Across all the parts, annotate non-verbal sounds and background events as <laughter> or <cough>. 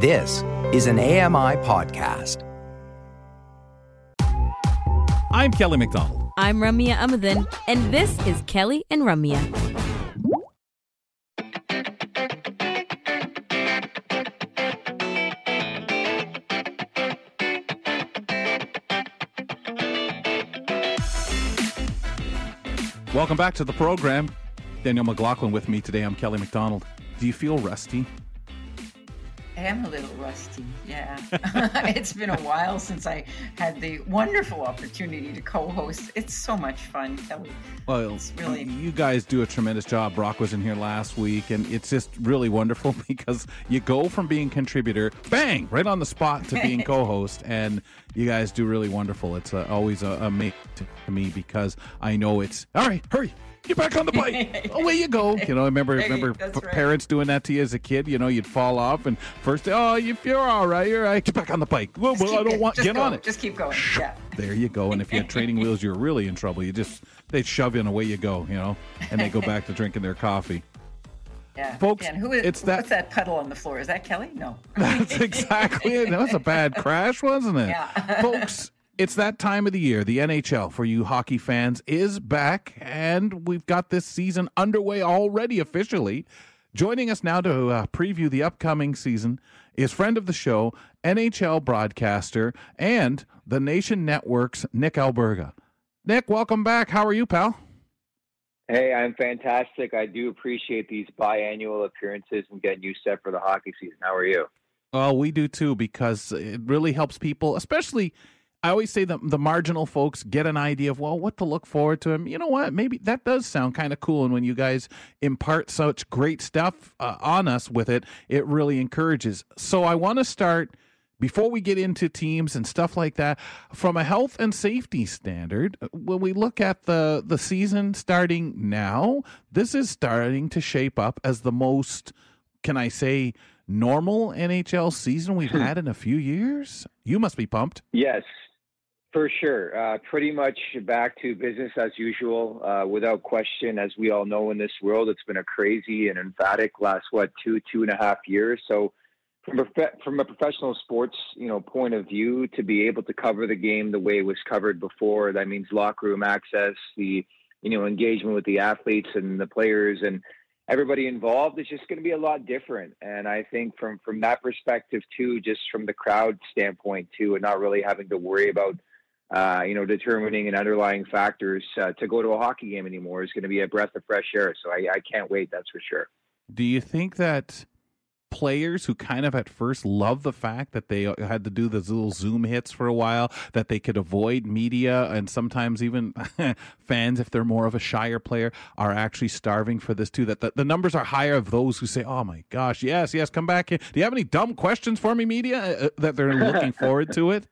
This is an AMI podcast. I'm Kelly McDonald. I'm Ramya Amuthan, and this is Kelly and Ramya. Welcome back to the program. Daniel McLaughlin with me today. I'm Kelly McDonald. Do you feel rusty? I am a little rusty, yeah. <laughs> it's been a while since I had the wonderful opportunity to co-host. It's so much fun, Kelly. Well, It's really- you guys do a tremendous job. Brock was in here last week, and it's just really wonderful <laughs> because you go from being contributor, bang, right on the spot to being <laughs> co-host, and you guys do really wonderful. It's uh, always a, a mate to me because I know it's all right. Hurry, get back on the bike. <laughs> Away you go. You know, I remember you- remember p- right. parents doing that to you as a kid. You know, you'd fall off, and first, oh, if you're all right, you're all right. Get back on the bike. Well, I don't want just get go, on it. Just keep going. Yeah. There you go. And if you had training wheels, you're really in trouble. You just they shove you and away you go, you know, and they go back to drinking their coffee. Yeah. Folks, and who is, it's that- What's that puddle on the floor? Is that Kelly? No. <laughs> That's exactly it. That was a bad <laughs> crash, wasn't it? Yeah. <laughs> Folks, it's that time of the year. The NHL for you hockey fans is back, and we've got this season underway already officially. Joining us now to uh, preview the upcoming season is friend of the show, NHL broadcaster, and the Nation Network's Nick Alberga. Nick, welcome back. How are you, pal? Hey, I'm fantastic. I do appreciate these biannual appearances and getting you set for the hockey season. How are you? Oh, we do too because it really helps people, especially. I always say that the marginal folks get an idea of well what to look forward to. And you know what? Maybe that does sound kind of cool. And when you guys impart such great stuff uh, on us with it, it really encourages. So I want to start before we get into teams and stuff like that from a health and safety standard when we look at the the season starting now this is starting to shape up as the most can i say normal nhl season we've had in a few years you must be pumped Yes, for sure. Uh, pretty much back to business as usual, uh, without question. As we all know in this world, it's been a crazy and emphatic last what two two and a half years. So. From a, from a professional sports, you know, point of view, to be able to cover the game the way it was covered before, that means locker room access, the you know engagement with the athletes and the players, and everybody involved is just going to be a lot different. And I think from from that perspective too, just from the crowd standpoint too, and not really having to worry about uh, you know determining and underlying factors uh, to go to a hockey game anymore is going to be a breath of fresh air. So I, I can't wait. That's for sure. do you think that players who kind of at first love the fact that they had to do those little zoom hits for a while that they could avoid media and sometimes even <laughs> fans if they're more of a shyer player are actually starving for this too that the, the numbers are higher of those who say oh my gosh yes yes come back here. do you have any dumb questions for me media uh, that they're looking <laughs> forward to it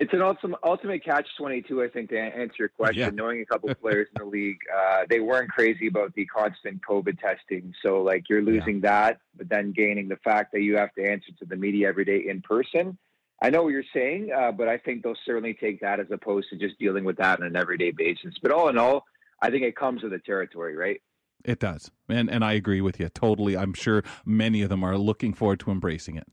It's an ultimate, ultimate catch 22, I think, to answer your question. Yeah. Knowing a couple of <laughs> players in the league, uh, they weren't crazy about the constant COVID testing. So, like, you're losing that, but then gaining the fact that you have to answer to the media every day in person. I know what you're saying, uh, but I think they'll certainly take that as opposed to just dealing with that on an everyday basis. But all in all, I think it comes with the territory, right? it does and and i agree with you totally i'm sure many of them are looking forward to embracing it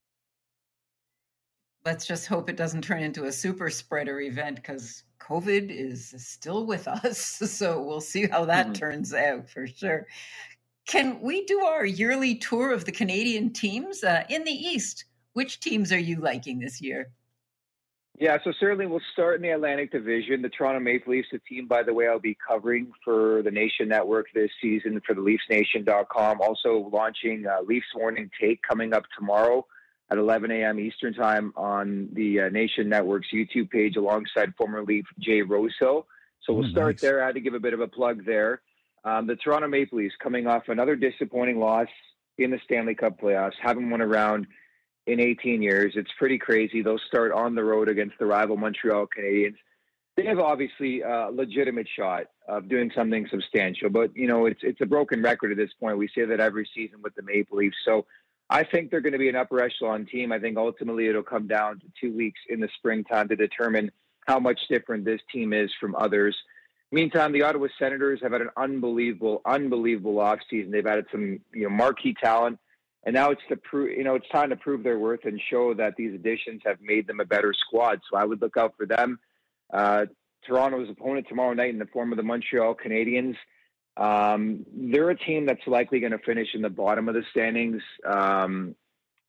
Let's just hope it doesn't turn into a super spreader event because COVID is still with <laughs> us. So we'll see how that Mhm. turns out for sure. Can we do our yearly tour of the Canadian teams uh, in the East? Which teams are you liking this year? Yeah, so certainly we'll start in the Atlantic Division. The Toronto Maple Leafs, a team, by the way, I'll be covering for the Nation Network this season for the LeafsNation.com. Also launching uh, Leafs Morning Take coming up tomorrow at 11 a.m. Eastern Time on the uh, Nation Network's YouTube page alongside former Leaf Jay Rosehill. So we'll Oh, start nice. there. I had to give a bit of a plug there. Um, the Toronto Maple Leafs coming off another disappointing loss in the Stanley Cup playoffs, haven't won a round in 18 years. It's pretty crazy. They'll start on the road against the rival Montreal Canadiens. They have obviously a legitimate shot of doing something substantial, but you know it's it's a broken record at this point. We say that every season with the Maple Leafs. So I think they're going to be an upper echelon team. I think ultimately it'll come down to two weeks in the springtime to determine how much different this team is from others. Meantime, the Ottawa Senators have had an unbelievable, unbelievable offseason. They've added some you know marquee talent and now it's to prove, you know, it's time to prove their worth and show that these additions have made them a better squad. So I would look out for them. Uh, Toronto's opponent tomorrow night in the form of the Montreal Canadiens. Um, they're a team that's likely going to finish in the bottom of the standings. Um,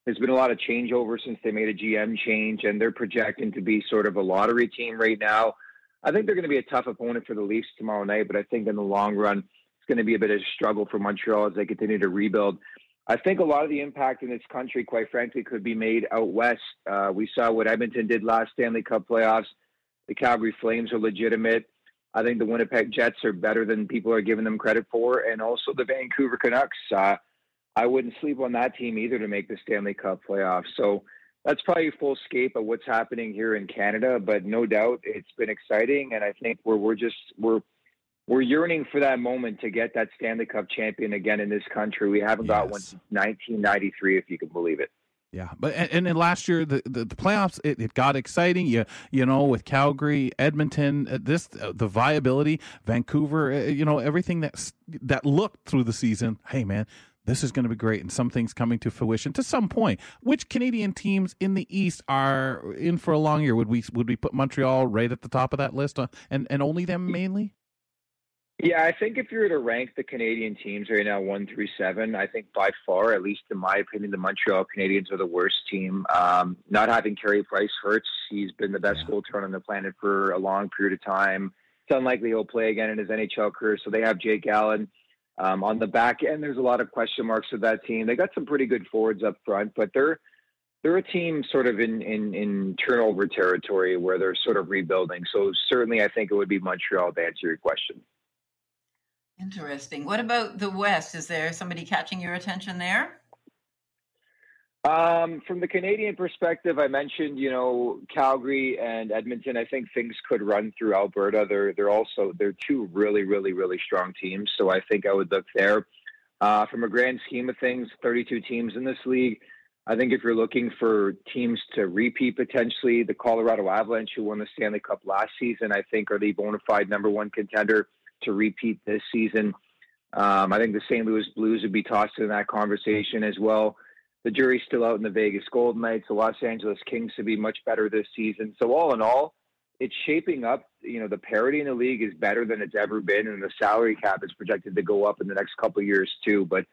there's been a lot of changeover since they made a GM change, and they're projecting to be sort of a lottery team right now. I think they're going to be a tough opponent for the Leafs tomorrow night, but I think in the long run, it's going to be a bit of a struggle for Montreal as they continue to rebuild. I think a lot of the impact in this country, quite frankly, could be made out west. Uh, we saw what Edmonton did last Stanley Cup playoffs. The Calgary Flames are legitimate. I think the Winnipeg Jets are better than people are giving them credit for, and also the Vancouver Canucks. Uh, I wouldn't sleep on that team either to make the Stanley Cup playoffs. So that's probably a full scape of what's happening here in Canada. But no doubt, it's been exciting, and I think we're we're just we're we're yearning for that moment to get that Stanley Cup champion again in this country. We haven't yes. got one since 1993, if you can believe it. Yeah, but and, and last year the, the, the playoffs it, it, got exciting. You you know with Calgary, Edmonton, uh, this uh, the viability, Vancouver, uh, you know everything that that looked through the season. Hey man, this is going to be great, and some things coming to fruition to some point. Which Canadian teams in the East are in for a long year? Would we would we put Montreal right at the top of that list, and and only them mainly? Yeah, I think if you were to rank the Canadian teams right now, one through seven, I think by far, at least in my opinion, the Montreal Canadiens are the worst team. Um, not having Carey Price hurts. He's been the best yeah. goaltender on the planet for a long period of time. It's unlikely he'll play again in his NHL career. So they have Jake Allen. Um, on the back end, there's a lot of question marks with that team. They got some pretty good forwards up front, but they're they're a team sort of in, in, in turnover territory where they're sort of rebuilding. So certainly, I think it would be Montreal to answer your question. Interesting. What about the West? Is there somebody catching your attention there? Um, from the Canadian perspective, I mentioned, you know, Calgary and Edmonton. I think things could run through Alberta. They're they're also they're two really really really strong teams. So I think I would look there. Uh, from a grand scheme of things, 32 teams in this league. I think if you're looking for teams to repeat potentially, the Colorado Avalanche, who won the Stanley Cup last season, I think are the bona fide number one contender to repeat this season. Um, I think the St. Louis Blues would be tossed in that conversation as well. The jury's still out in the Vegas Golden Knights. The Los Angeles Kings to be much better this season. So all in all, it's shaping up. You know, the parity in the league is better than it's ever been, and the salary cap is projected to go up in the next couple years too. But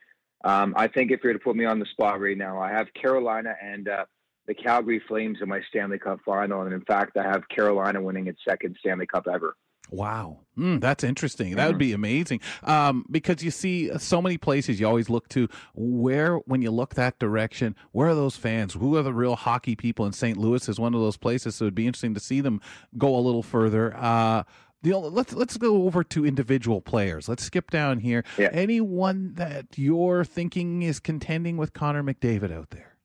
um, I think if you're to put me on the spot right now, I have Carolina and uh, the Calgary Flames in my Stanley Cup final, and in fact, I have Carolina winning its second Stanley Cup ever. Wow, mm, that's interesting. That would be amazing. Um, because you see so many places you always look to where, when you look that direction, where are those fans? Who are the real hockey people? In St. Louis is one of those places, so it'd be interesting to see them go a little further. Uh, the, let's let's go over to individual players. Let's skip down here. Yeah. Anyone that you're thinking is contending with Connor McDavid out there?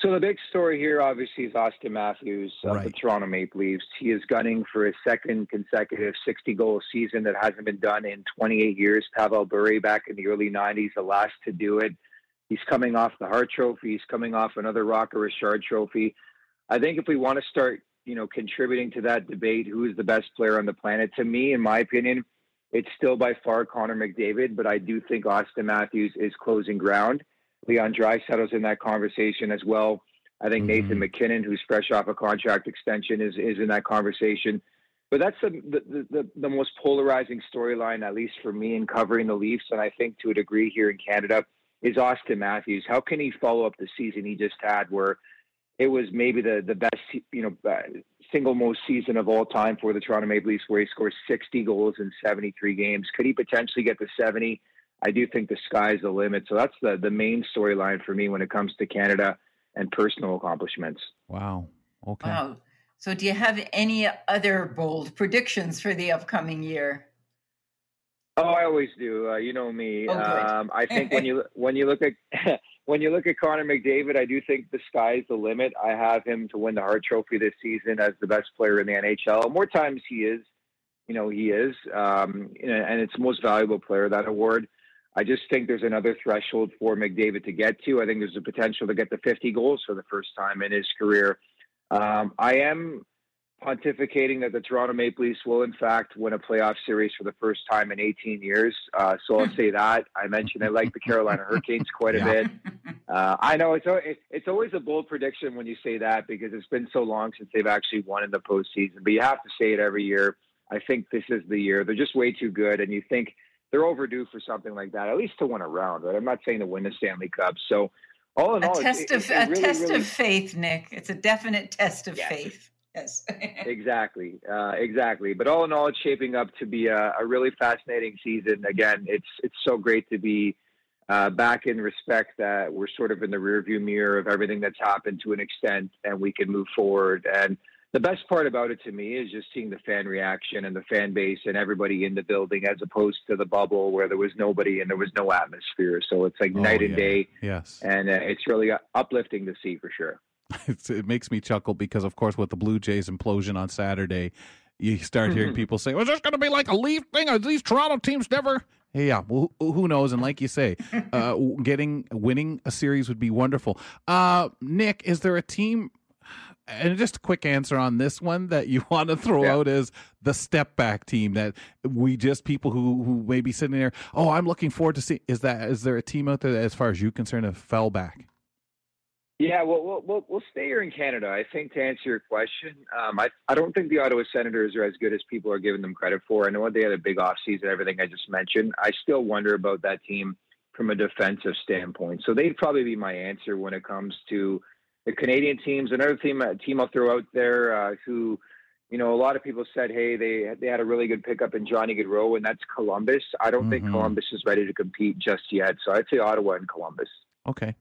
So the big story here, obviously, is Auston Matthews of right. the Toronto Maple Leafs. He is gunning for his second consecutive 60-goal season that hasn't been done in 28 years. Pavel Bure back in the early 90s, the last to do it. He's coming off the Hart Trophy. He's coming off another Rocket Richard Trophy. I think if we want to start, you know, contributing to that debate, who is the best player on the planet? To me, in my opinion, it's still by far Connor McDavid, but I do think Auston Matthews is closing ground. Leon Draisaitl's in that conversation as well. I think mm-hmm. Nathan MacKinnon, who's fresh off a contract extension, is is in that conversation. But that's the the, the, the most polarizing storyline, at least for me, in covering the Leafs, and I think to a degree here in Canada, is Auston Matthews. How can he follow up the season he just had, where it was maybe the the best, you know, uh, single most season of all time for the Toronto Maple Leafs, where he scores 60 goals in 73 games? Could he potentially get to 70? I do think the sky's the limit. So that's the the main storyline for me when it comes to Canada and personal accomplishments. Wow. Okay. Wow. So do you have any other bold predictions for the upcoming year? Oh, I always do. Uh, you know me. Oh, um, I think when you <laughs> when you look at <laughs> when you look at Connor McDavid, I do think the sky's the limit. I have him to win the Hart Trophy this season as the best player in the NHL. More times he is, you know, he is, um, and it's most valuable player that award. I just think there's another threshold for McDavid to get to. I think there's a potential to get to 50 goals for the first time in his career. Um, I am pontificating that the Toronto Maple Leafs will, in fact, win a playoff series for the first time in 18 years. Uh, so I'll say that. I mentioned I like the Carolina Hurricanes quite a bit. <laughs> Uh, I know it's it's always a bold prediction when you say that because it's been so long since they've actually won in the postseason. But you have to say it every year. I think this is the year. They're just way too good, and you think they're overdue for something like that, at least to win a round. Right? I'm not saying to win the Stanley Cup. So all in all, a all, test it, of it, it a really, test really, of faith, Nick. It's a definite test of Yes. faith. Yes. <laughs> exactly, uh, exactly. But all in all, it's shaping up to be a, a really fascinating season. Again, it's it's so great to be uh, back in respect that we're sort of in the rearview mirror of everything that's happened to an extent, and we can move forward. And the best part about it to me is just seeing the fan reaction and the fan base and everybody in the building, as opposed to the bubble where there was nobody and there was no atmosphere. So it's like Oh, night and day, Yes. and uh, it's really uplifting to see for sure. <laughs> It's, it makes me chuckle because, of course, with the Blue Jays implosion on Saturday, you start <laughs> hearing people say, "Was this going to be like a Leaf thing? Are these Toronto teams never?" Hey, yeah, well, who who knows? And like you say, uh, getting winning a series would be wonderful. Uh, Nick, is there a team? And just a quick answer on this one that you <laughs> want to throw Yeah. out is the step back team that we just people who who may be sitting there. Oh, I'm looking forward to see. Is that is there a team out there that, as far as you concerned, have fell back? Yeah, well, we'll, we'll, we'll stay here in Canada. I think to answer your question, um, I, I don't think the Ottawa Senators are as good as people are giving them credit for. I know they had a big offseason, everything I just mentioned. I still wonder about that team from a defensive standpoint. So they'd probably be my answer when it comes to the Canadian teams. Another team, a team I'll throw out there uh, who, you know, a lot of people said, hey, they they had a really good pickup in Johnny Gaudreau, and that's Columbus. I don't think Mhm. Columbus is ready to compete just yet. So I'd say Ottawa and Columbus. Okay.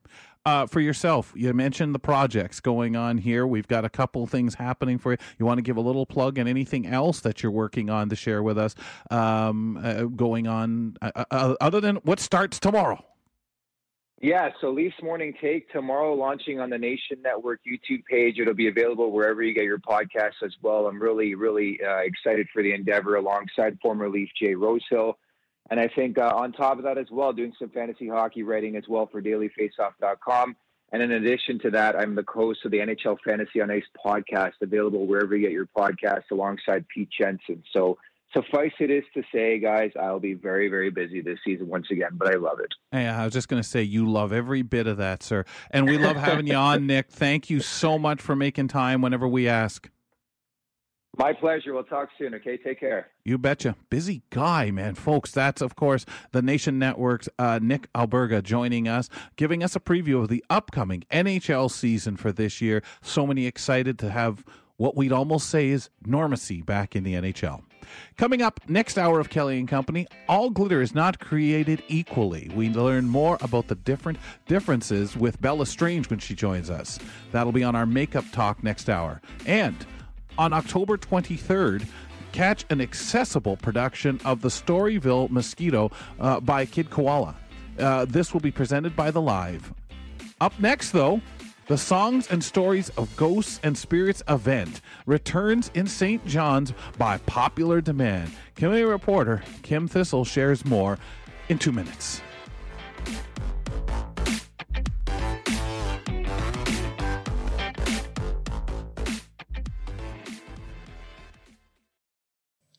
Uh, for yourself, you mentioned the projects going on here. We've got a couple things happening for you. You want to give a little plug and anything else that you're working on to share with us um, uh, going on uh, uh, other than what starts tomorrow? Yeah, so Leafs Morning Take tomorrow launching on the Nation Network YouTube page. It'll be available wherever you get your podcasts as well. I'm really, really uh, excited for the endeavor alongside former Leaf Jay Rosehill. And I think uh, on top of that as well, doing some fantasy hockey writing as well for dailyfaceoff.com. And in addition to that, I'm the host of the NHL Fantasy on Ice podcast, available wherever you get your podcasts alongside Pete Jensen. So suffice it is to say, guys, I'll be very, very busy this season once again, but I love it. Hey, I was just going to say you love every bit of that, sir. And we love having you on, <laughs> Nick. Thank you so much for making time whenever we ask. My pleasure. We'll talk soon. Okay. Take care. You betcha. Busy guy, man. Folks, that's, of course, the Nation Network's uh, Nick Alberga joining us, giving us a preview of the upcoming NHL season for this year. So many excited to have what we'd almost say is normacy back in the NHL. Coming up next hour of Kelly and Company, all glitter is not created equally. We learn more about the different differences with Bella Strange when she joins us. That'll be on our makeup talk next hour. And on October 23rd, catch an accessible production of the Storyville Mosquito uh, by Kid Koala. Uh, this will be presented by The Live. Up next, though, the Songs and Stories of Ghosts and Spirits event returns in St. John's by popular demand. Community reporter Kim Thistle shares more in two minutes.